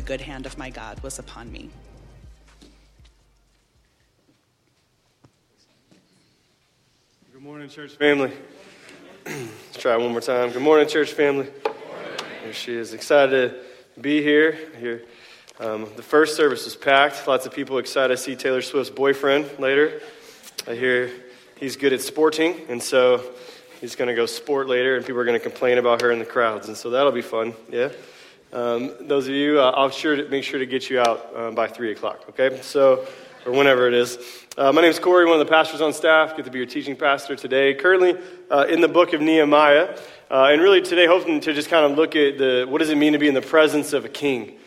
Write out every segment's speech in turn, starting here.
The good hand of my God was upon me. Good morning, church family. Let's try one more time. Good morning, church family. Here she is. Excited to be here. Here, um, the first service was packed. Lots of people excited to see Taylor Swift's boyfriend later. I hear he's good at sporting, and so he's going to go sport later, and people are going to complain about her in the crowds, and so that'll be fun. Yeah. Um, those of you, uh, I'll sure to make sure to get you out um, by three o'clock. Okay. So or whenever it is. Uh, my name is Corey, one of the pastors on staff. Get to be your teaching pastor today. Currently uh, in the book of Nehemiah, uh, and really today hoping to just kind of look at the what does it mean to be in the presence of a king.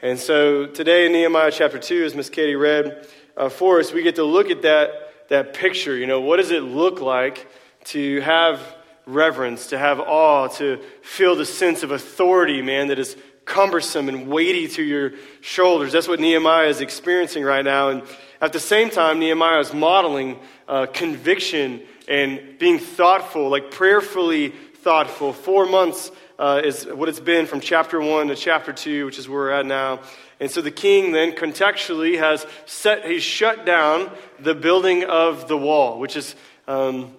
And so today in Nehemiah chapter two, as Miss Katie read uh, for us, we get to look at that that picture. You know, what does it look like to have reverence, to have awe, to feel the sense of authority, man, that is cumbersome and weighty to your shoulders. That's what Nehemiah is experiencing right now. And at the same time, Nehemiah is modeling uh, conviction and being thoughtful, like prayerfully thoughtful. Four months uh, is what it's been from chapter one to chapter two, which is where we're at now. And so the king then contextually has set, he's shut down the building of the wall, which is um,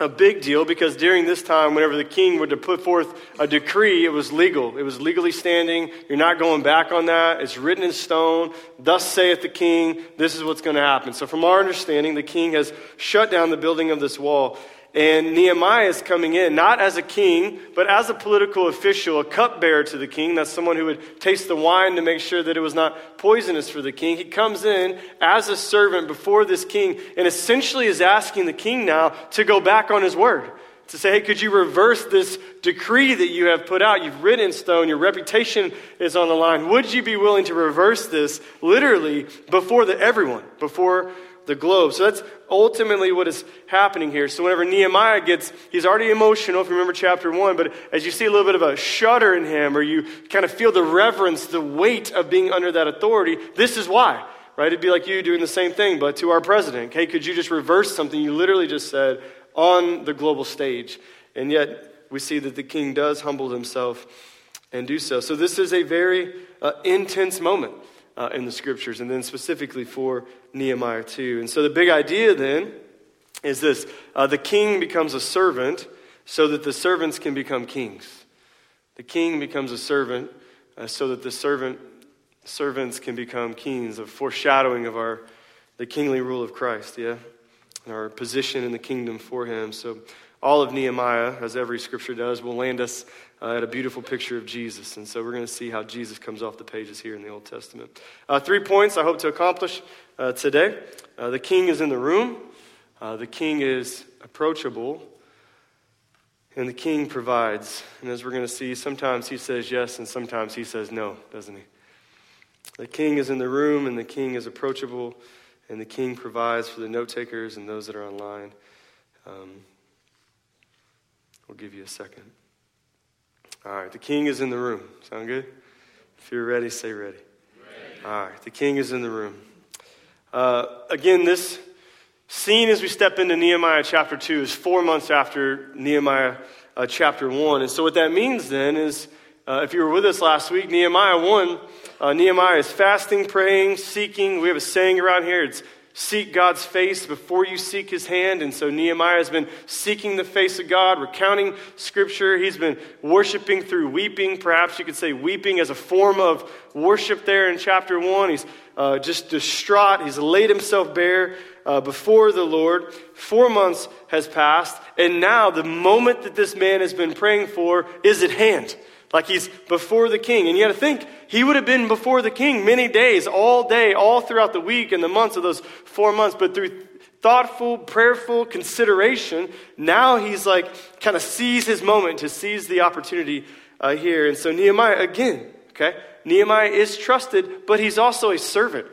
a big deal because during this time, whenever the king would to put forth a decree, it was legal. It was legally standing. You're not going back on that. It's written in stone. Thus saith the king, this is what's going to happen. So, from our understanding, the king has shut down the building of this wall. And Nehemiah is coming in, not as a king, but as a political official, a cupbearer to the king. That's someone who would taste the wine to make sure that it was not poisonous for the king. He comes in as a servant before this king and essentially is asking the king now to go back on his word. To say, hey, could you reverse this decree that you have put out? You've written stone, your reputation is on the line. Would you be willing to reverse this literally before the, everyone, before the globe. So that's ultimately what is happening here. So whenever Nehemiah gets, he's already emotional, if you remember chapter one, but as you see a little bit of a shudder in him, or you kind of feel the reverence, the weight of being under that authority, this is why. Right? It'd be like you doing the same thing, but to our president. Hey, could you just reverse something you literally just said on the global stage? And yet, we see that the king does humble himself and do so. So, this is a very uh, intense moment uh, in the scriptures, and then specifically for Nehemiah 2. And so the big idea then is this uh, the king becomes a servant so that the servants can become kings. The king becomes a servant uh, so that the servant servants can become kings, a foreshadowing of our the kingly rule of Christ, yeah? And our position in the kingdom for him. So all of Nehemiah, as every scripture does, will land us uh, at a beautiful picture of Jesus. And so we're going to see how Jesus comes off the pages here in the Old Testament. Uh, three points I hope to accomplish uh, today. Uh, the king is in the room, uh, the king is approachable, and the king provides. And as we're going to see, sometimes he says yes and sometimes he says no, doesn't he? The king is in the room and the king is approachable, and the king provides for the note takers and those that are online. Um, we'll give you a second. All right, the king is in the room. Sound good? If you're ready, say ready. ready. All right, the king is in the room. Uh, again, this scene as we step into Nehemiah chapter 2 is four months after Nehemiah uh, chapter 1. And so, what that means then is uh, if you were with us last week, Nehemiah 1, uh, Nehemiah is fasting, praying, seeking. We have a saying around here it's seek God's face before you seek his hand. And so Nehemiah has been seeking the face of God, recounting scripture. He's been worshiping through weeping. Perhaps you could say weeping as a form of worship there in chapter 1. He's uh, just distraught. He's laid himself bare uh, before the Lord. Four months has passed. And now the moment that this man has been praying for is at hand. Like he's before the king. And you got to think, he would have been before the king many days, all day, all throughout the week and the months of those four months. But through thoughtful, prayerful consideration, now he's like kind of sees his moment to seize the opportunity uh, here. And so Nehemiah, again, okay, Nehemiah is trusted, but he's also a servant.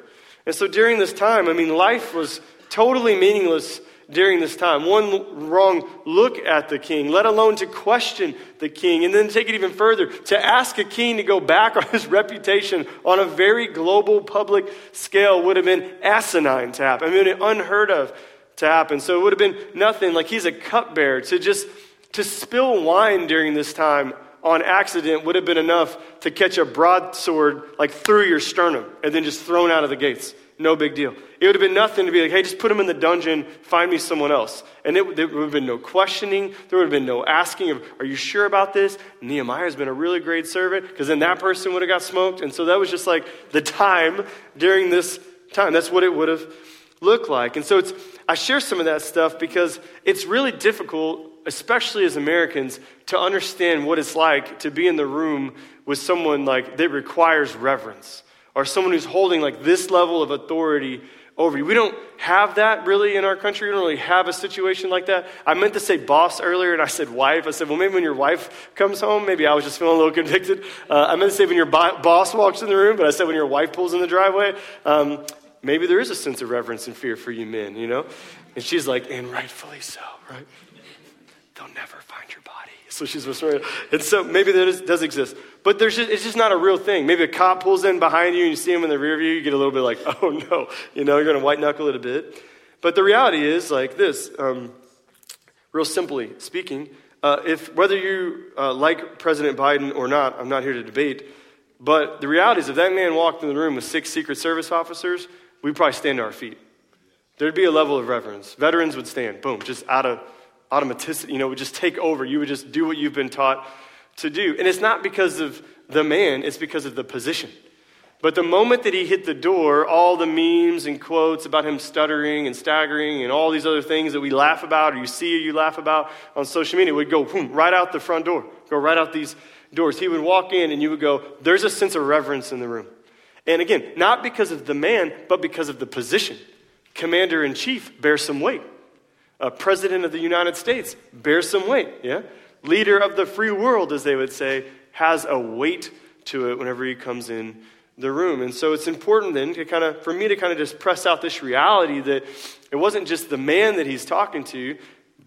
And so during this time, I mean, life was totally meaningless during this time. One wrong look at the king, let alone to question the king, and then take it even further to ask a king to go back on his reputation on a very global public scale would have been asinine to happen. I mean, unheard of to happen. So it would have been nothing like he's a cupbearer to just to spill wine during this time on accident would have been enough to catch a broadsword like through your sternum and then just thrown out of the gates. No big deal. It would have been nothing to be like, hey, just put him in the dungeon, find me someone else. And it, there would have been no questioning. There would have been no asking of, are you sure about this? Nehemiah's been a really great servant, because then that person would have got smoked. And so that was just like the time during this time. That's what it would have looked like. And so it's, I share some of that stuff because it's really difficult, especially as Americans, to understand what it's like to be in the room with someone like that requires reverence or someone who's holding like this level of authority over you. We don't have that really in our country. We don't really have a situation like that. I meant to say boss earlier and I said wife. I said, well, maybe when your wife comes home, maybe I was just feeling a little convicted. Uh, I meant to say when your bo- boss walks in the room, but I said when your wife pulls in the driveway. Um, maybe there is a sense of reverence and fear for you men, you know? And she's like, and rightfully so, right? They'll never find your body. So she's whispering. And so maybe that is, does exist. But there's just, it's just not a real thing. Maybe a cop pulls in behind you and you see him in the rear view, you get a little bit like, oh no, you know, you're going to white knuckle it a bit. But the reality is like this, um, real simply speaking, uh, if whether you uh, like President Biden or not, I'm not here to debate, but the reality is if that man walked in the room with six Secret Service officers, we'd probably stand to our feet. There'd be a level of reverence. Veterans would stand, boom, just out of automaticity, you know, would just take over. You would just do what you've been taught to do. And it's not because of the man, it's because of the position. But the moment that he hit the door, all the memes and quotes about him stuttering and staggering and all these other things that we laugh about or you see or you laugh about on social media would go boom, right out the front door, go right out these doors. He would walk in and you would go, there's a sense of reverence in the room. And again, not because of the man, but because of the position. Commander in chief bears some weight. A president of the United States bears some weight, yeah? Leader of the free world, as they would say, has a weight to it whenever he comes in the room. And so it's important then to kind of, for me to kind of just press out this reality that it wasn't just the man that he's talking to,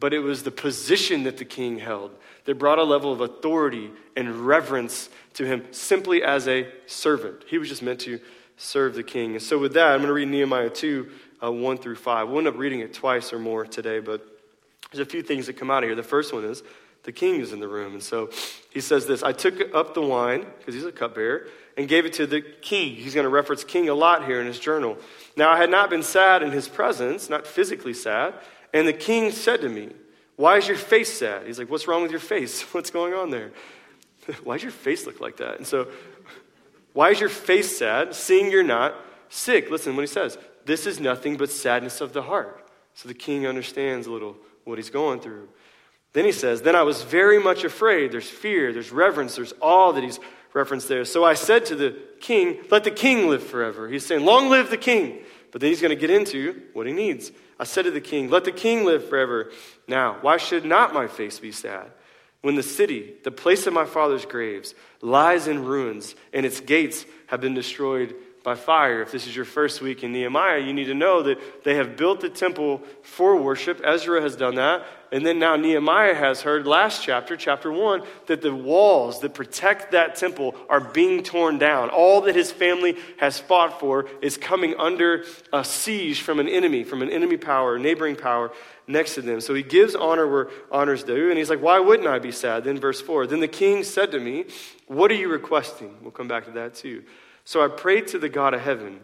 but it was the position that the king held that brought a level of authority and reverence to him simply as a servant. He was just meant to serve the king. And so with that, I'm going to read Nehemiah 2, uh, 1 through 5. We'll end up reading it twice or more today, but there's a few things that come out of here. The first one is the king is in the room. And so he says this I took up the wine, because he's a cupbearer, and gave it to the king. He's going to reference king a lot here in his journal. Now, I had not been sad in his presence, not physically sad. And the king said to me, Why is your face sad? He's like, What's wrong with your face? What's going on there? Why does your face look like that? And so, why is your face sad, seeing you're not sick? Listen what he says. This is nothing but sadness of the heart. So the king understands a little what he's going through. Then he says, Then I was very much afraid. There's fear, there's reverence, there's all that he's referenced there. So I said to the king, Let the king live forever. He's saying, Long live the king. But then he's going to get into what he needs. I said to the king, Let the king live forever. Now, why should not my face be sad? When the city, the place of my father's graves, lies in ruins and its gates have been destroyed by fire. If this is your first week in Nehemiah, you need to know that they have built the temple for worship. Ezra has done that. And then now Nehemiah has heard, last chapter, chapter 1, that the walls that protect that temple are being torn down. All that his family has fought for is coming under a siege from an enemy, from an enemy power, neighboring power next to them. So he gives honor where honor's due. And he's like, Why wouldn't I be sad? Then, verse 4 Then the king said to me, What are you requesting? We'll come back to that too. So I prayed to the God of heaven,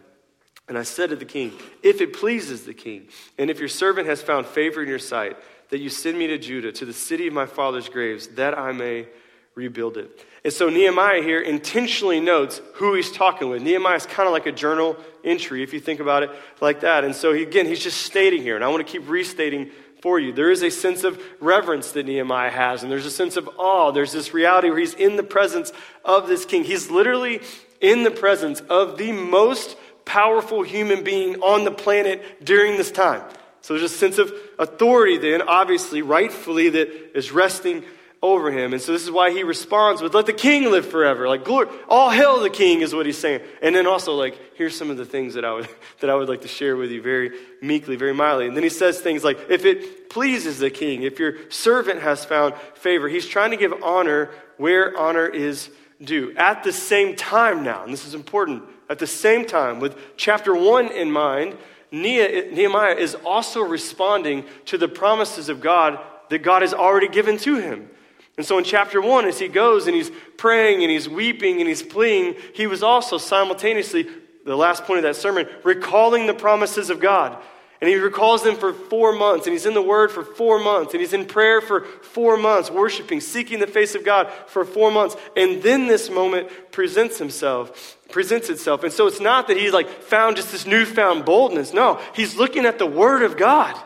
and I said to the king, If it pleases the king, and if your servant has found favor in your sight, that you send me to Judah, to the city of my father's graves, that I may rebuild it. And so Nehemiah here intentionally notes who he's talking with. Nehemiah is kind of like a journal entry, if you think about it like that. And so, he, again, he's just stating here, and I want to keep restating for you. There is a sense of reverence that Nehemiah has, and there's a sense of awe. There's this reality where he's in the presence of this king. He's literally in the presence of the most powerful human being on the planet during this time. So there's a sense of authority then, obviously, rightfully, that is resting over him. And so this is why he responds with, let the king live forever. Like, glory, all hail the king is what he's saying. And then also, like, here's some of the things that I would, that I would like to share with you very meekly, very mildly. And then he says things like, if it pleases the king, if your servant has found favor, he's trying to give honor where honor is due. At the same time now, and this is important, at the same time, with chapter one in mind, Nehemiah is also responding to the promises of God that God has already given to him. And so in chapter one, as he goes and he's praying and he's weeping and he's pleading, he was also simultaneously, the last point of that sermon, recalling the promises of God. And he recalls them for four months, and he's in the Word for four months, and he's in prayer for four months, worshiping, seeking the face of God for four months. And then this moment presents himself, presents itself. And so it's not that he's like found just this newfound boldness. No, he's looking at the Word of God,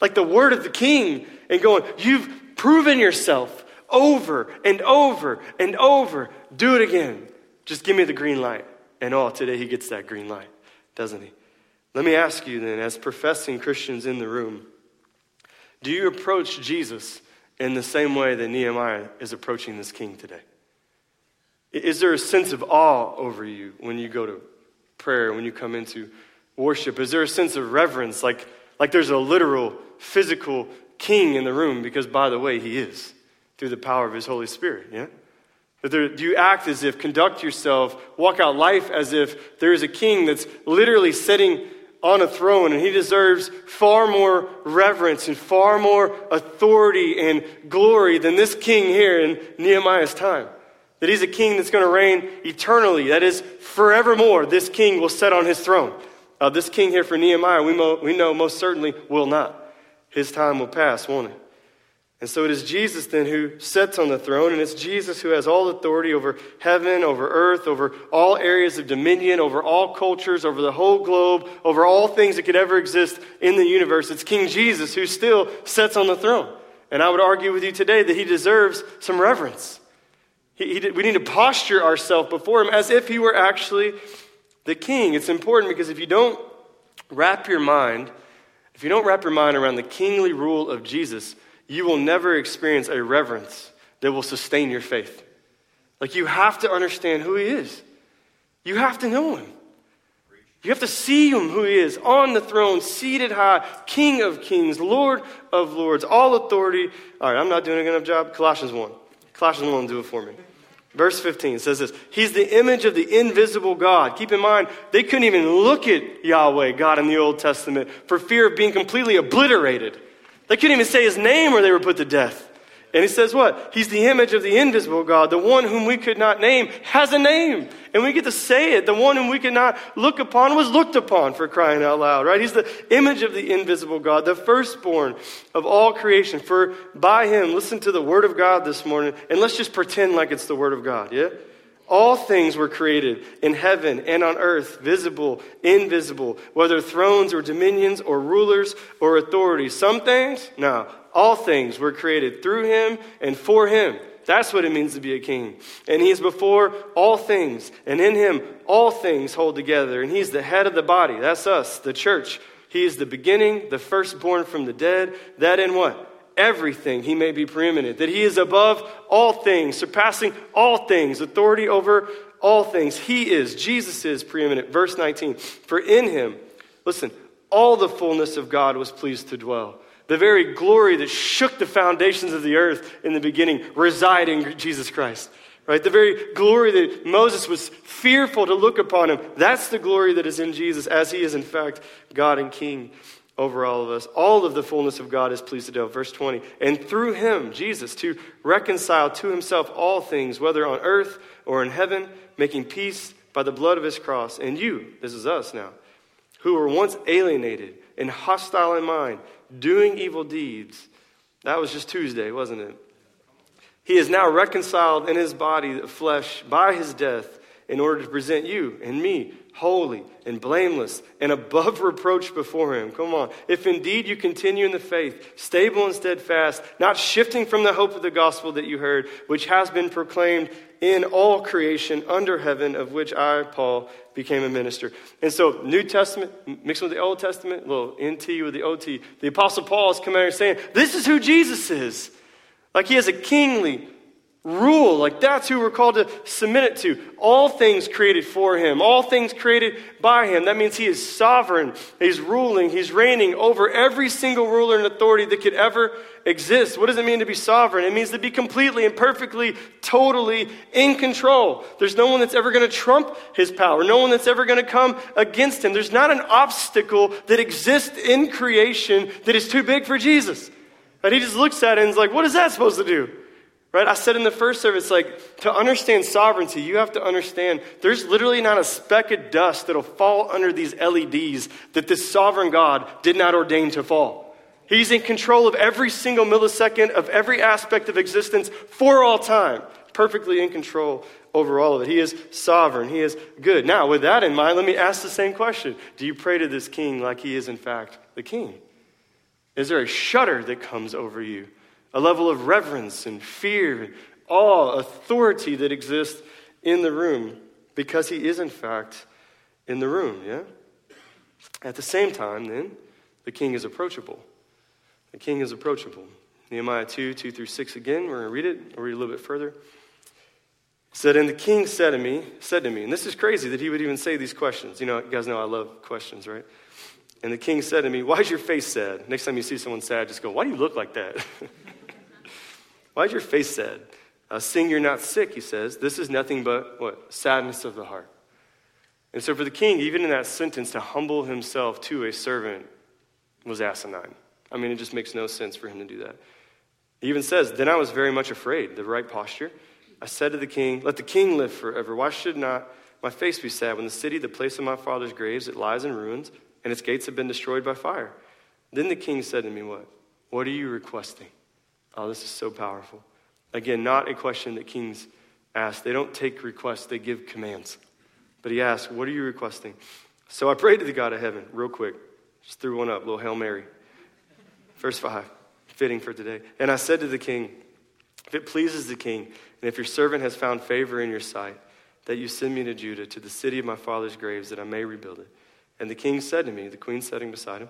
like the Word of the King, and going, You've proven yourself over and over and over. Do it again. Just give me the green light. And oh, today he gets that green light, doesn't he? Let me ask you then, as professing Christians in the room, do you approach Jesus in the same way that Nehemiah is approaching this king today? Is there a sense of awe over you when you go to prayer, when you come into worship? Is there a sense of reverence, like, like there's a literal, physical king in the room? Because, by the way, he is through the power of his Holy Spirit, yeah? Do you act as if, conduct yourself, walk out life as if there is a king that's literally sitting on a throne, and he deserves far more reverence and far more authority and glory than this king here in Nehemiah's time. That he's a king that's going to reign eternally, that is, forevermore. This king will sit on his throne. Uh, this king here for Nehemiah, we, mo- we know most certainly will not. His time will pass, won't it? And so it is Jesus then who sits on the throne, and it's Jesus who has all authority over heaven, over earth, over all areas of dominion, over all cultures, over the whole globe, over all things that could ever exist in the universe. It's King Jesus who still sits on the throne. And I would argue with you today that he deserves some reverence. He, he, we need to posture ourselves before him as if he were actually the king. It's important because if you don't wrap your mind, if you don't wrap your mind around the kingly rule of Jesus, you will never experience a reverence that will sustain your faith. Like, you have to understand who He is, you have to know Him. You have to see him who he is on the throne, seated high, King of kings, Lord of lords, all authority. All right, I'm not doing a good enough job. Colossians 1. Colossians 1 do it for me. Verse 15 says this He's the image of the invisible God. Keep in mind, they couldn't even look at Yahweh, God in the Old Testament, for fear of being completely obliterated. They couldn't even say his name or they were put to death. And he says what? He's the image of the invisible God. The one whom we could not name has a name. And we get to say it. The one whom we could not look upon was looked upon for crying out loud, right? He's the image of the invisible God, the firstborn of all creation. For by him, listen to the word of God this morning, and let's just pretend like it's the word of God, yeah? All things were created in heaven and on earth, visible, invisible, whether thrones or dominions or rulers or authorities. Some things? No. All things were created through him and for him. That's what it means to be a king. And he is before all things, and in him all things hold together. And he's the head of the body. That's us, the church. He is the beginning, the firstborn from the dead. That in what? Everything he may be preeminent, that he is above all things, surpassing all things, authority over all things. He is, Jesus is preeminent. Verse 19, for in him, listen, all the fullness of God was pleased to dwell. The very glory that shook the foundations of the earth in the beginning reside in Jesus Christ. Right? The very glory that Moses was fearful to look upon him, that's the glory that is in Jesus, as he is, in fact, God and King over all of us. All of the fullness of God is pleased to do. Verse 20. And through him, Jesus, to reconcile to himself all things, whether on earth or in heaven, making peace by the blood of his cross. And you, this is us now, who were once alienated and hostile in mind, doing evil deeds. That was just Tuesday, wasn't it? He is now reconciled in his body, flesh, by his death in order to present you and me holy and blameless and above reproach before him. Come on. If indeed you continue in the faith, stable and steadfast, not shifting from the hope of the gospel that you heard, which has been proclaimed in all creation under heaven, of which I, Paul, became a minister. And so, New Testament mixed with the Old Testament, little NT with the OT. The Apostle Paul is coming out saying, This is who Jesus is. Like he has a kingly, rule. Like that's who we're called to submit it to. All things created for him, all things created by him. That means he is sovereign. He's ruling, he's reigning over every single ruler and authority that could ever exist. What does it mean to be sovereign? It means to be completely and perfectly, totally in control. There's no one that's ever going to trump his power, no one that's ever going to come against him. There's not an obstacle that exists in creation that is too big for Jesus. And he just looks at it and is like, what is that supposed to do? Right? I said in the first service, like, to understand sovereignty, you have to understand there's literally not a speck of dust that'll fall under these LEDs that this sovereign God did not ordain to fall. He's in control of every single millisecond of every aspect of existence for all time, perfectly in control over all of it. He is sovereign, He is good. Now, with that in mind, let me ask the same question Do you pray to this king like he is, in fact, the king? Is there a shudder that comes over you? A level of reverence and fear, awe, authority that exists in the room because he is, in fact, in the room, yeah? At the same time, then, the king is approachable. The king is approachable. Nehemiah 2, 2 through 6 again, we're going to read it. I'll read a little bit further. It said, And the king said to me, said to me, and this is crazy that he would even say these questions. You know, you guys know I love questions, right? And the king said to me, Why is your face sad? Next time you see someone sad, just go, Why do you look like that? Why is your face sad? Uh, Sing, you're not sick, he says. This is nothing but what? Sadness of the heart. And so for the king, even in that sentence, to humble himself to a servant was asinine. I mean, it just makes no sense for him to do that. He even says, Then I was very much afraid, the right posture. I said to the king, Let the king live forever. Why should not my face be sad when the city, the place of my father's graves, it lies in ruins, and its gates have been destroyed by fire? Then the king said to me, What? What are you requesting? Oh, this is so powerful. Again, not a question that kings ask. They don't take requests, they give commands. But he asks, What are you requesting? So I prayed to the God of heaven, real quick. Just threw one up, little Hail Mary. Verse 5, fitting for today. And I said to the king, If it pleases the king, and if your servant has found favor in your sight, that you send me to Judah, to the city of my father's graves, that I may rebuild it. And the king said to me, the queen sitting beside him,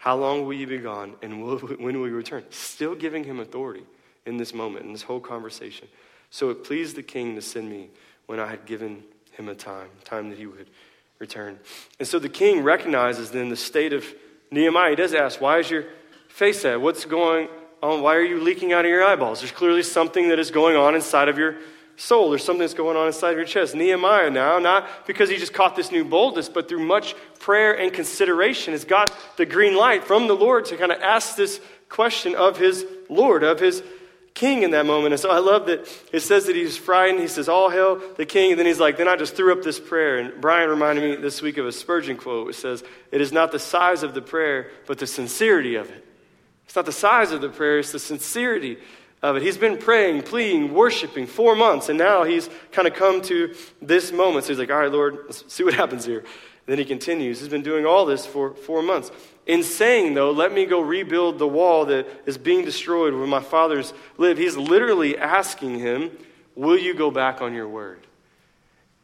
how long will you be gone, and will, when will you return? Still giving him authority in this moment, in this whole conversation. So it pleased the king to send me when I had given him a time, time that he would return. And so the king recognizes then the state of Nehemiah. He does ask, Why is your face sad? What's going on? Why are you leaking out of your eyeballs? There's clearly something that is going on inside of your soul. There's something that's going on inside of your chest. Nehemiah now, not because he just caught this new boldness, but through much prayer and consideration, has got the green light from the Lord to kind of ask this question of his Lord, of his king in that moment. And so I love that it says that he's frightened. He says, All hail the king. And then he's like, Then I just threw up this prayer. And Brian reminded me this week of a Spurgeon quote, which says, It is not the size of the prayer, but the sincerity of it. It's not the size of the prayer, it's the sincerity of it. He's been praying, pleading, worshiping four months, and now he's kind of come to this moment. So he's like, All right, Lord, let's see what happens here. And then he continues. He's been doing all this for four months. In saying, though, let me go rebuild the wall that is being destroyed where my fathers live, he's literally asking him, Will you go back on your word?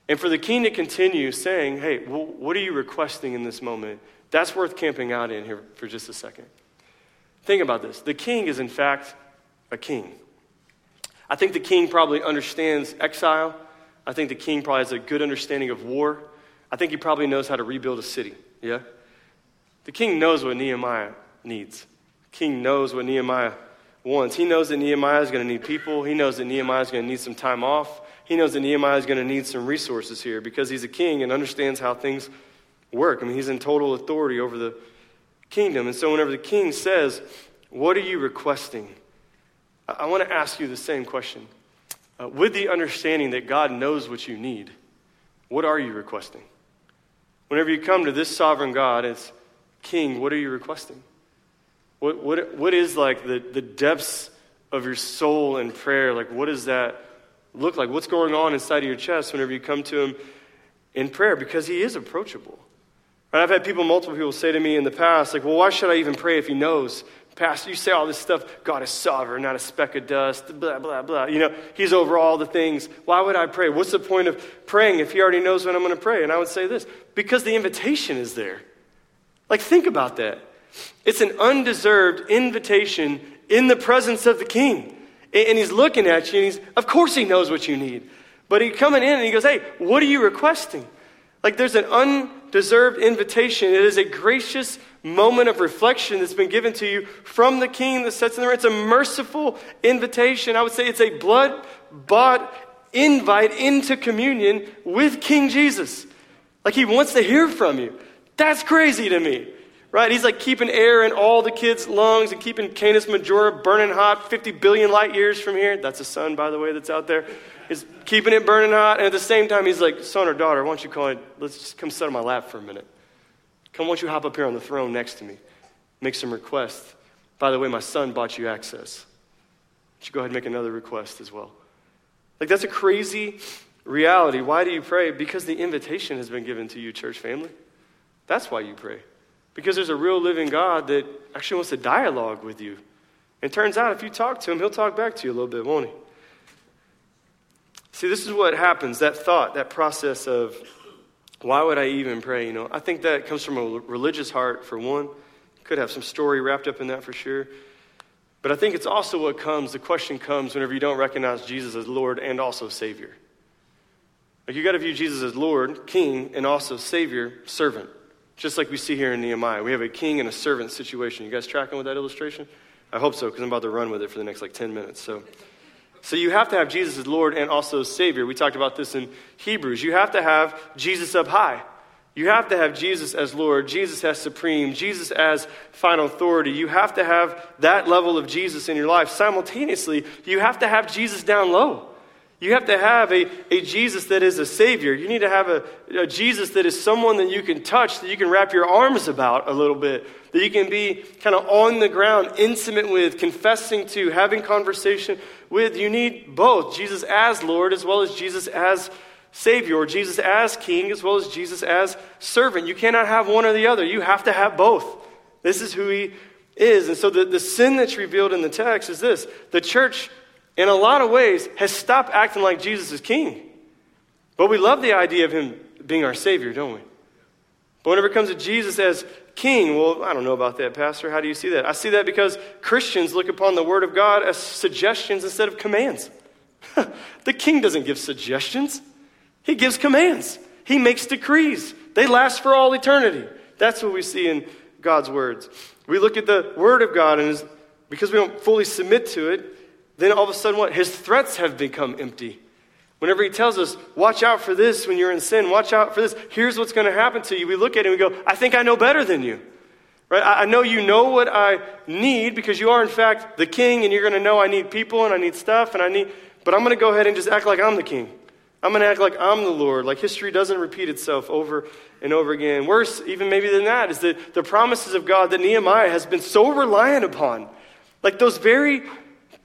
And for the king to continue saying, Hey, well, what are you requesting in this moment? That's worth camping out in here for just a second. Think about this. The king is, in fact, a king. I think the king probably understands exile. I think the king probably has a good understanding of war. I think he probably knows how to rebuild a city. Yeah? The king knows what Nehemiah needs. The king knows what Nehemiah wants. He knows that Nehemiah is going to need people. He knows that Nehemiah is going to need some time off. He knows that Nehemiah is going to need some resources here because he's a king and understands how things work. I mean, he's in total authority over the kingdom. And so, whenever the king says, What are you requesting? I want to ask you the same question. Uh, with the understanding that God knows what you need, what are you requesting? Whenever you come to this sovereign God as king, what are you requesting? What, what, what is like the, the depths of your soul in prayer? Like, what does that look like? What's going on inside of your chest whenever you come to Him in prayer because he is approachable. And I've had people, multiple people say to me in the past, like, well, why should I even pray if he knows? Pastor, you say all this stuff. God is sovereign, not a speck of dust, blah, blah, blah. You know, he's over all the things. Why would I pray? What's the point of praying if he already knows when I'm going to pray? And I would say this because the invitation is there. Like, think about that. It's an undeserved invitation in the presence of the king. And he's looking at you, and he's, of course, he knows what you need. But he's coming in and he goes, Hey, what are you requesting? Like there's an undeserved invitation. It is a gracious moment of reflection that's been given to you from the king that sits in the room. It's a merciful invitation. I would say it's a blood bought invite into communion with King Jesus. Like he wants to hear from you. That's crazy to me. Right? He's like keeping air in all the kids' lungs and keeping Canis Majoris burning hot 50 billion light years from here. That's a sun, by the way, that's out there is keeping it burning hot. And at the same time, he's like, son or daughter, why don't you let's just come sit on my lap for a minute. Come, why don't you hop up here on the throne next to me? Make some requests. By the way, my son bought you access. Why you go ahead and make another request as well? Like, that's a crazy reality. Why do you pray? Because the invitation has been given to you, church family. That's why you pray. Because there's a real living God that actually wants to dialogue with you. And turns out if you talk to him, he'll talk back to you a little bit, won't he? See, this is what happens that thought, that process of why would I even pray? You know, I think that comes from a religious heart, for one. Could have some story wrapped up in that for sure. But I think it's also what comes, the question comes whenever you don't recognize Jesus as Lord and also Savior. Like you got to view Jesus as Lord, King, and also Savior, servant. Just like we see here in Nehemiah. We have a king and a servant situation. You guys tracking with that illustration? I hope so, because I'm about to run with it for the next like 10 minutes. So. So you have to have Jesus as Lord and also Savior. We talked about this in Hebrews. You have to have Jesus up high. You have to have Jesus as Lord, Jesus as supreme, Jesus as final authority. You have to have that level of Jesus in your life. Simultaneously, you have to have Jesus down low. You have to have a, a Jesus that is a Savior. You need to have a, a Jesus that is someone that you can touch, that you can wrap your arms about a little bit, that you can be kind of on the ground, intimate with, confessing to, having conversation with. You need both Jesus as Lord as well as Jesus as Savior, or Jesus as King as well as Jesus as servant. You cannot have one or the other. You have to have both. This is who He is. And so the, the sin that's revealed in the text is this the church, in a lot of ways, has stopped acting like Jesus is King. But we love the idea of Him being our Savior, don't we? But whenever it comes to Jesus as king. Well, I don't know about that, Pastor. How do you see that? I see that because Christians look upon the Word of God as suggestions instead of commands. the king doesn't give suggestions, he gives commands, he makes decrees. They last for all eternity. That's what we see in God's words. We look at the Word of God, and because we don't fully submit to it, then all of a sudden, what? His threats have become empty. Whenever he tells us, watch out for this when you're in sin, watch out for this, here's what's going to happen to you, we look at it and we go, I think I know better than you. Right? I know you know what I need because you are, in fact, the king, and you're going to know I need people and I need stuff and I need, but I'm going to go ahead and just act like I'm the king. I'm going to act like I'm the Lord. Like history doesn't repeat itself over and over again. Worse, even maybe than that, is that the promises of God that Nehemiah has been so reliant upon. Like those very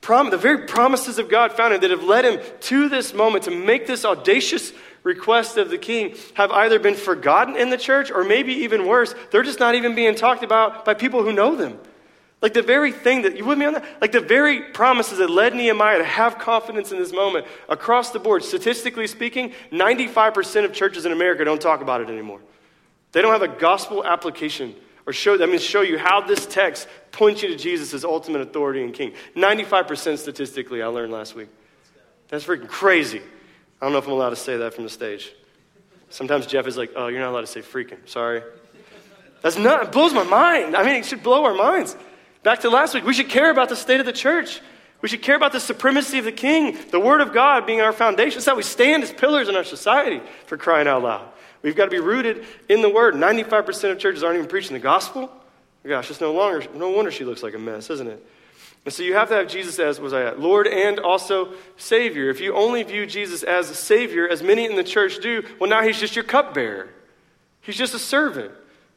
Prom- the very promises of God found him that have led him to this moment to make this audacious request of the king have either been forgotten in the church or maybe even worse, they're just not even being talked about by people who know them. Like the very thing that, you with me on that? Like the very promises that led Nehemiah to have confidence in this moment across the board, statistically speaking, 95% of churches in America don't talk about it anymore. They don't have a gospel application or show, I mean, show you how this text points you to Jesus as ultimate authority and king. 95% statistically, I learned last week. That's freaking crazy. I don't know if I'm allowed to say that from the stage. Sometimes Jeff is like, oh, you're not allowed to say freaking. Sorry. That's not, it blows my mind. I mean, it should blow our minds. Back to last week, we should care about the state of the church. We should care about the supremacy of the king, the word of God being our foundation. That's how we stand as pillars in our society, for crying out loud. We've got to be rooted in the Word. 95% of churches aren't even preaching the gospel. Gosh, it's no longer, no wonder she looks like a mess, isn't it? And so you have to have Jesus as, was I at, Lord and also Savior. If you only view Jesus as a Savior, as many in the church do, well, now he's just your cupbearer. He's just a servant.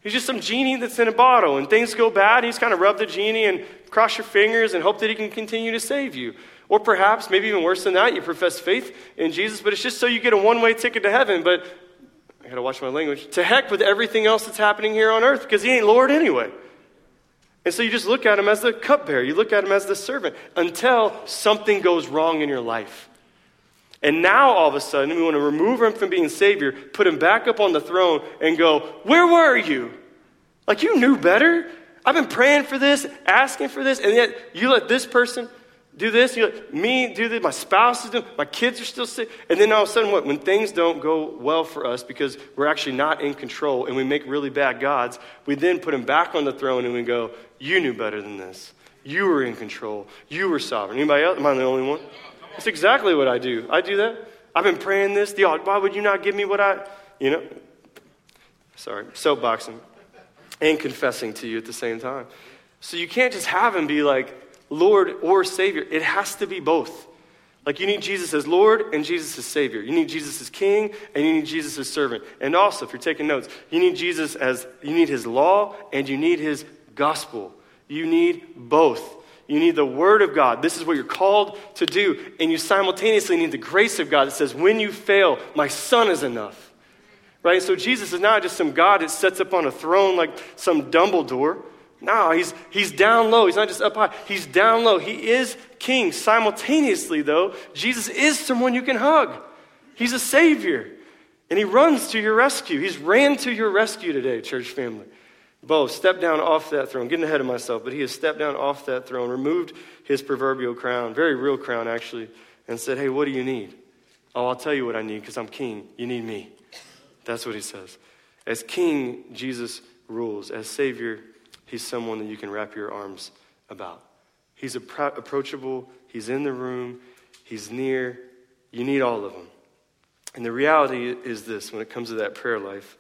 He's just some genie that's in a bottle, and things go bad. He's kind of rub the genie and cross your fingers and hope that he can continue to save you. Or perhaps, maybe even worse than that, you profess faith in Jesus, but it's just so you get a one way ticket to heaven. But I got to watch my language, to heck with everything else that's happening here on earth because he ain't Lord anyway. And so you just look at him as the cupbearer, you look at him as the servant until something goes wrong in your life. And now all of a sudden, we want to remove him from being Savior, put him back up on the throne, and go, Where were you? Like you knew better. I've been praying for this, asking for this, and yet you let this person do this, you let me do this, my spouse is doing, my kids are still sick. And then all of a sudden, what? When things don't go well for us because we're actually not in control and we make really bad gods, we then put him back on the throne and we go, You knew better than this. You were in control. You were sovereign. Anybody else? Am I the only one? That's exactly what I do. I do that. I've been praying this. The, why would you not give me what I, you know? Sorry, soapboxing and confessing to you at the same time. So you can't just have him be like Lord or Savior. It has to be both. Like you need Jesus as Lord and Jesus as Savior. You need Jesus as King and you need Jesus as servant. And also, if you're taking notes, you need Jesus as you need His law and you need His gospel. You need both. You need the Word of God. This is what you're called to do. And you simultaneously need the grace of God that says, when you fail, my Son is enough. Right? So Jesus is not just some God that sits up on a throne like some Dumbledore. No, he's, he's down low. He's not just up high. He's down low. He is king. Simultaneously, though, Jesus is someone you can hug. He's a savior. And he runs to your rescue. He's ran to your rescue today, church family. Bo stepped down off that throne, getting ahead of myself, but he has stepped down off that throne, removed his proverbial crown, very real crown actually, and said, Hey, what do you need? Oh, I'll tell you what I need because I'm king. You need me. That's what he says. As king, Jesus rules. As savior, he's someone that you can wrap your arms about. He's appro- approachable, he's in the room, he's near. You need all of them. And the reality is this when it comes to that prayer life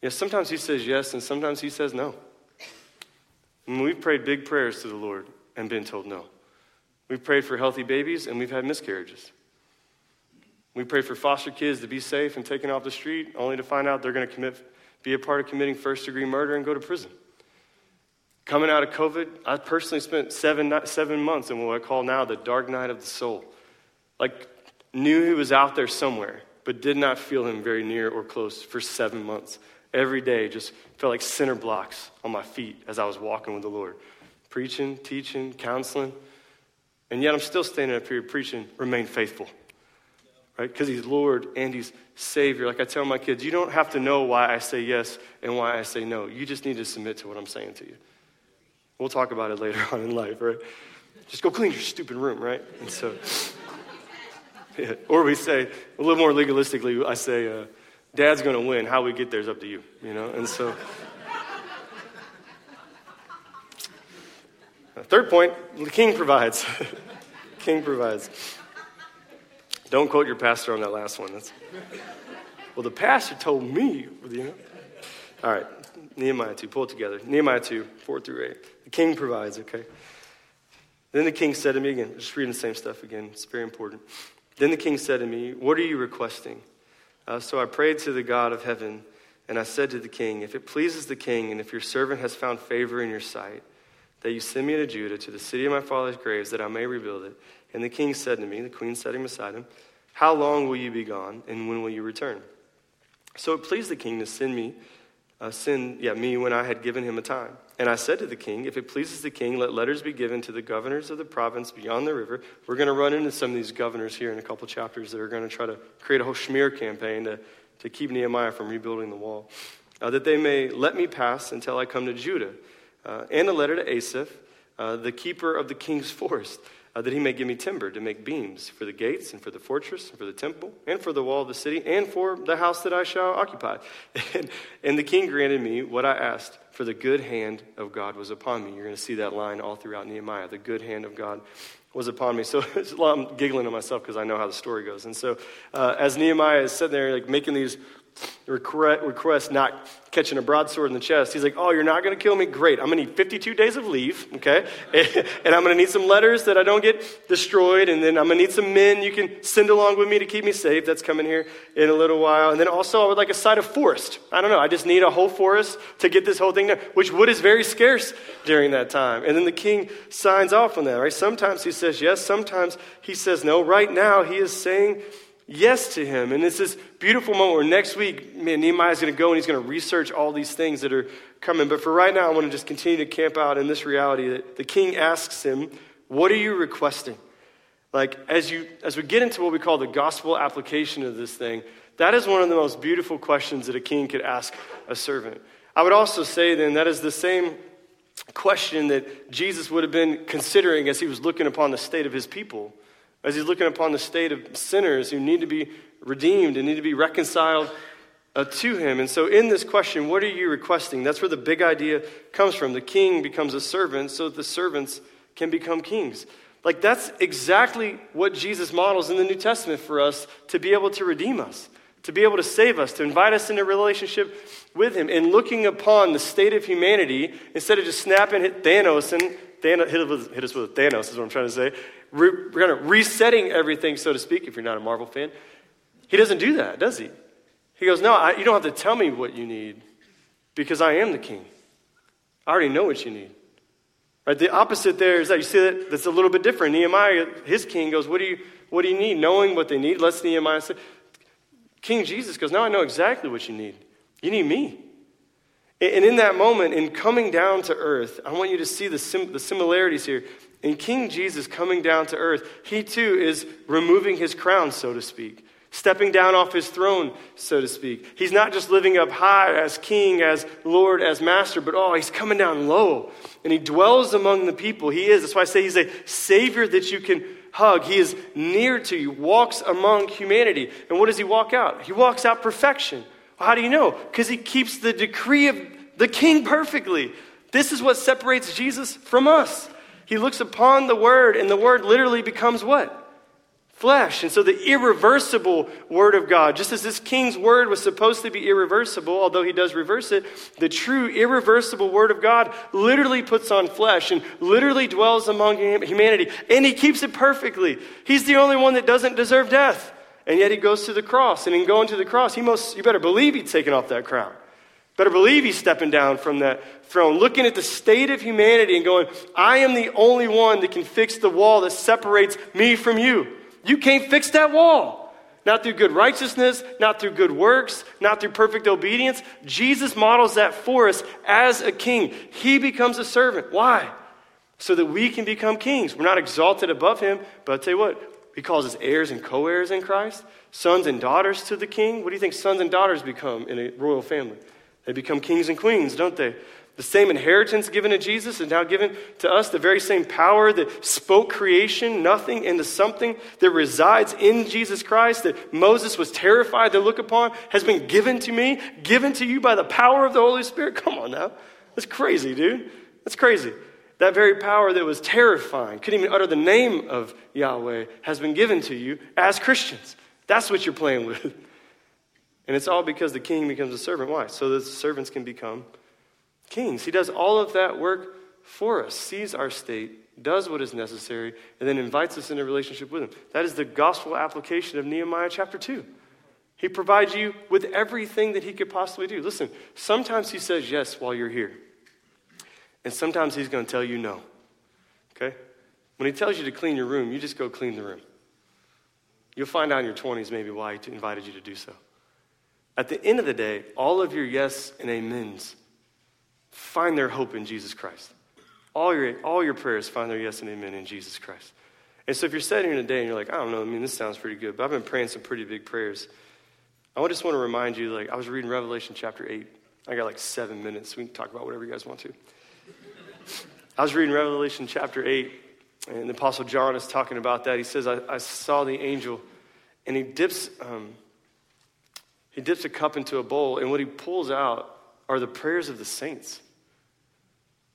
you know, sometimes he says yes, and sometimes he says no. And we've prayed big prayers to the Lord and been told no. We've prayed for healthy babies, and we've had miscarriages. We pray for foster kids to be safe and taken off the street, only to find out they're going to commit, be a part of committing first degree murder and go to prison. Coming out of COVID, I personally spent seven, seven months in what I call now the dark night of the soul. Like, knew he was out there somewhere, but did not feel him very near or close for seven months every day just felt like center blocks on my feet as I was walking with the Lord. Preaching, teaching, counseling. And yet I'm still standing up here preaching, remain faithful. Right? Because He's Lord and He's Savior. Like I tell my kids, you don't have to know why I say yes and why I say no. You just need to submit to what I'm saying to you. We'll talk about it later on in life, right? Just go clean your stupid room, right? And so, yeah. or we say, a little more legalistically, I say, uh, Dad's going to win. How we get there is up to you, you know? And so. Third point the king provides. king provides. Don't quote your pastor on that last one. That's, well, the pastor told me, you know. All right, Nehemiah 2, pull it together. Nehemiah 2, 4 through 8. The king provides, okay? Then the king said to me again, just reading the same stuff again, it's very important. Then the king said to me, What are you requesting? Uh, so I prayed to the God of heaven, and I said to the king, If it pleases the king, and if your servant has found favor in your sight, that you send me to Judah, to the city of my father's graves, that I may rebuild it. And the king said to me, the queen sitting beside him, How long will you be gone, and when will you return? So it pleased the king to send me uh, send yeah, me when I had given him a time. And I said to the king, If it pleases the king, let letters be given to the governors of the province beyond the river. We're going to run into some of these governors here in a couple chapters that are going to try to create a whole smear campaign to, to keep Nehemiah from rebuilding the wall, uh, that they may let me pass until I come to Judah. Uh, and a letter to Asaph, uh, the keeper of the king's forest uh, that he may give me timber to make beams for the gates and for the fortress and for the temple and for the wall of the city and for the house that I shall occupy. And, and the king granted me what I asked, for the good hand of God was upon me. You're going to see that line all throughout Nehemiah. The good hand of God was upon me. So I'm giggling to myself because I know how the story goes. And so uh, as Nehemiah is sitting there, like making these request not catching a broadsword in the chest. He's like, Oh, you're not going to kill me? Great. I'm going to need 52 days of leave, okay? and I'm going to need some letters that I don't get destroyed. And then I'm going to need some men you can send along with me to keep me safe. That's coming here in a little while. And then also, I would like a side of forest. I don't know. I just need a whole forest to get this whole thing done, which wood is very scarce during that time. And then the king signs off on that, right? Sometimes he says yes, sometimes he says no. Right now, he is saying, yes to him. And it's this beautiful moment where next week, man, Nehemiah's going to go and he's going to research all these things that are coming. But for right now, I want to just continue to camp out in this reality that the king asks him, What are you requesting? Like, as, you, as we get into what we call the gospel application of this thing, that is one of the most beautiful questions that a king could ask a servant. I would also say then that is the same question that Jesus would have been considering as he was looking upon the state of his people, as he's looking upon the state of sinners who need to be redeemed and need to be reconciled uh, to him. And so, in this question, what are you requesting? That's where the big idea comes from. The king becomes a servant so that the servants can become kings. Like, that's exactly what Jesus models in the New Testament for us to be able to redeem us, to be able to save us, to invite us into relationship with Him. And looking upon the state of humanity, instead of just snapping Thanos and Thanos, hit, us with, hit us with Thanos, is what I'm trying to say, re, kind of resetting everything, so to speak, if you're not a Marvel fan, He doesn't do that, does He? He goes, No, I, you don't have to tell me what you need because I am the King. I already know what you need. Right? The opposite there is that you see that that's a little bit different. Nehemiah, his king, goes, What do you, what do you need? Knowing what they need, let's Nehemiah say. King Jesus goes, Now I know exactly what you need. You need me. And in that moment, in coming down to earth, I want you to see the, sim- the similarities here. In King Jesus coming down to earth, he too is removing his crown, so to speak stepping down off his throne, so to speak. He's not just living up high as king, as Lord, as master, but oh, he's coming down low. And he dwells among the people. He is. That's why I say he's a savior that you can hug. He is near to you, walks among humanity. And what does he walk out? He walks out perfection. How do you know? Because he keeps the decree of the king perfectly. This is what separates Jesus from us. He looks upon the word, and the word literally becomes what? flesh. And so the irreversible word of God, just as this king's word was supposed to be irreversible, although he does reverse it, the true irreversible word of God literally puts on flesh and literally dwells among humanity. And he keeps it perfectly. He's the only one that doesn't deserve death. And yet he goes to the cross. And in going to the cross, he most, you better believe he's taken off that crown. Better believe he's stepping down from that throne, looking at the state of humanity and going, I am the only one that can fix the wall that separates me from you. You can't fix that wall. Not through good righteousness, not through good works, not through perfect obedience. Jesus models that for us as a king. He becomes a servant. Why? So that we can become kings. We're not exalted above him, but I'll tell you what, he calls us heirs and co heirs in Christ, sons and daughters to the king. What do you think sons and daughters become in a royal family? They become kings and queens, don't they? The same inheritance given to Jesus is now given to us. The very same power that spoke creation, nothing into something, that resides in Jesus Christ, that Moses was terrified to look upon, has been given to me, given to you by the power of the Holy Spirit. Come on now. That's crazy, dude. That's crazy. That very power that was terrifying, couldn't even utter the name of Yahweh, has been given to you as Christians. That's what you're playing with. And it's all because the king becomes a servant. Why? So that the servants can become kings. He does all of that work for us, sees our state, does what is necessary, and then invites us into a relationship with Him. That is the gospel application of Nehemiah chapter 2. He provides you with everything that He could possibly do. Listen, sometimes He says yes while you're here, and sometimes He's going to tell you no. Okay? When He tells you to clean your room, you just go clean the room. You'll find out in your 20s maybe why He invited you to do so. At the end of the day, all of your yes and amens find their hope in Jesus Christ. All your, all your prayers find their yes and amen in Jesus Christ. And so if you're sitting here today and you're like, I don't know, I mean, this sounds pretty good, but I've been praying some pretty big prayers. I just want to remind you, like, I was reading Revelation chapter 8. I got like seven minutes. We can talk about whatever you guys want to. I was reading Revelation chapter 8, and the Apostle John is talking about that. He says, I, I saw the angel, and he dips, um, he dips a cup into a bowl, and what he pulls out are the prayers of the saints.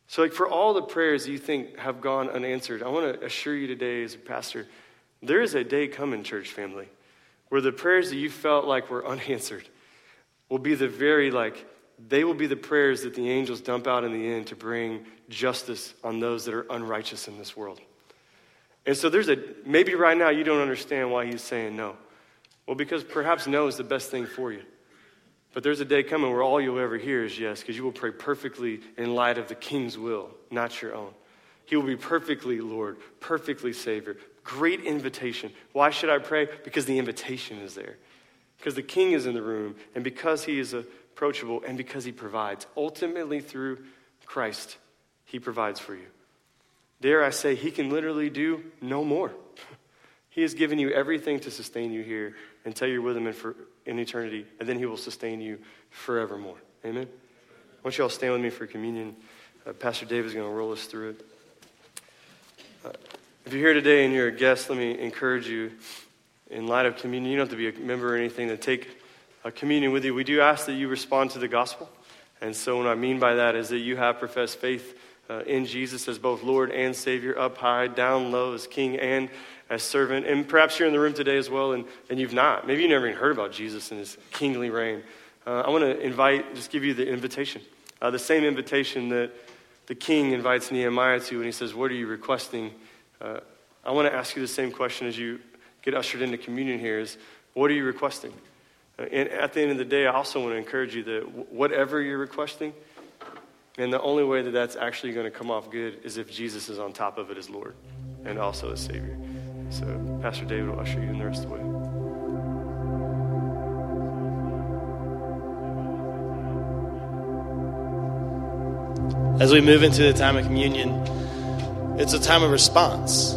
So, like for all the prayers you think have gone unanswered, I want to assure you today, as a pastor, there is a day coming, church family, where the prayers that you felt like were unanswered will be the very like they will be the prayers that the angels dump out in the end to bring justice on those that are unrighteous in this world. And so there's a maybe right now you don't understand why he's saying no. Well, because perhaps no is the best thing for you. But there's a day coming where all you'll ever hear is yes, because you will pray perfectly in light of the king's will, not your own. He will be perfectly Lord, perfectly Savior. Great invitation. Why should I pray? Because the invitation is there. Because the King is in the room, and because He is approachable, and because He provides. Ultimately, through Christ, He provides for you. Dare I say, He can literally do no more. He has given you everything to sustain you here until you're with Him in, for, in eternity, and then He will sustain you forevermore. Amen? I want you all to stand with me for communion. Uh, Pastor Dave is going to roll us through it. Uh, if you're here today and you're a guest, let me encourage you in light of communion. You don't have to be a member or anything to take a communion with you. We do ask that you respond to the gospel. And so, what I mean by that is that you have professed faith uh, in Jesus as both Lord and Savior, up high, down low, as King and as servant. And perhaps you're in the room today as well and, and you've not. Maybe you never even heard about Jesus and his kingly reign. Uh, I want to invite, just give you the invitation. Uh, the same invitation that the king invites Nehemiah to when he says, What are you requesting? Uh, I want to ask you the same question as you get ushered into communion here is, What are you requesting? And at the end of the day, I also want to encourage you that whatever you're requesting, and the only way that that's actually going to come off good is if Jesus is on top of it as Lord and also as Savior. So, Pastor David will usher you in the rest of the way. As we move into the time of communion, it's a time of response.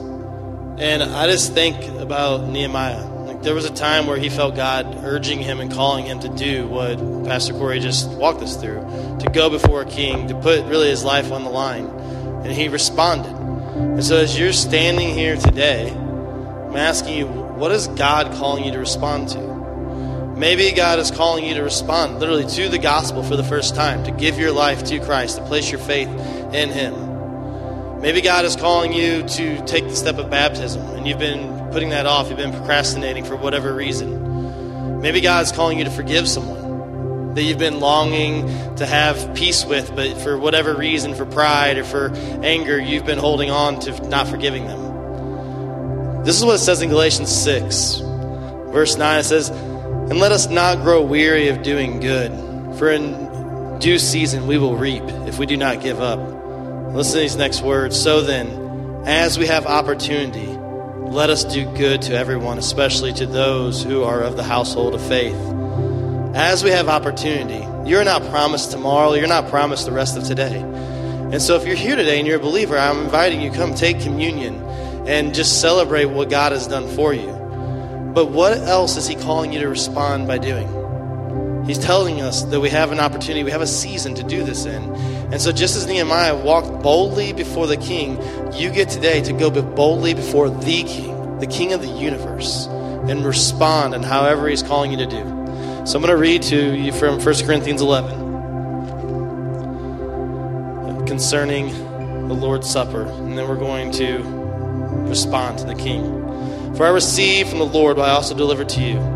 And I just think about Nehemiah. There was a time where he felt God urging him and calling him to do what Pastor Corey just walked us through to go before a king, to put really his life on the line. And he responded. And so as you're standing here today, I'm asking you, what is God calling you to respond to? Maybe God is calling you to respond literally to the gospel for the first time, to give your life to Christ, to place your faith in Him. Maybe God is calling you to take the step of baptism, and you've been putting that off, you've been procrastinating for whatever reason. Maybe God is calling you to forgive someone that you've been longing to have peace with, but for whatever reason, for pride or for anger, you've been holding on to not forgiving them. This is what it says in Galatians 6, verse 9. It says, and let us not grow weary of doing good, for in due season we will reap if we do not give up. Listen to these next words. So then, as we have opportunity, let us do good to everyone, especially to those who are of the household of faith. As we have opportunity, you're not promised tomorrow, you're not promised the rest of today. And so, if you're here today and you're a believer, I'm inviting you come take communion and just celebrate what God has done for you. But what else is he calling you to respond by doing? He's telling us that we have an opportunity, we have a season to do this in. And so, just as Nehemiah walked boldly before the king, you get today to go boldly before the king, the king of the universe, and respond in however he's calling you to do. So, I'm going to read to you from 1 Corinthians 11 concerning the Lord's Supper, and then we're going to respond to the king. For I received from the Lord what I also delivered to you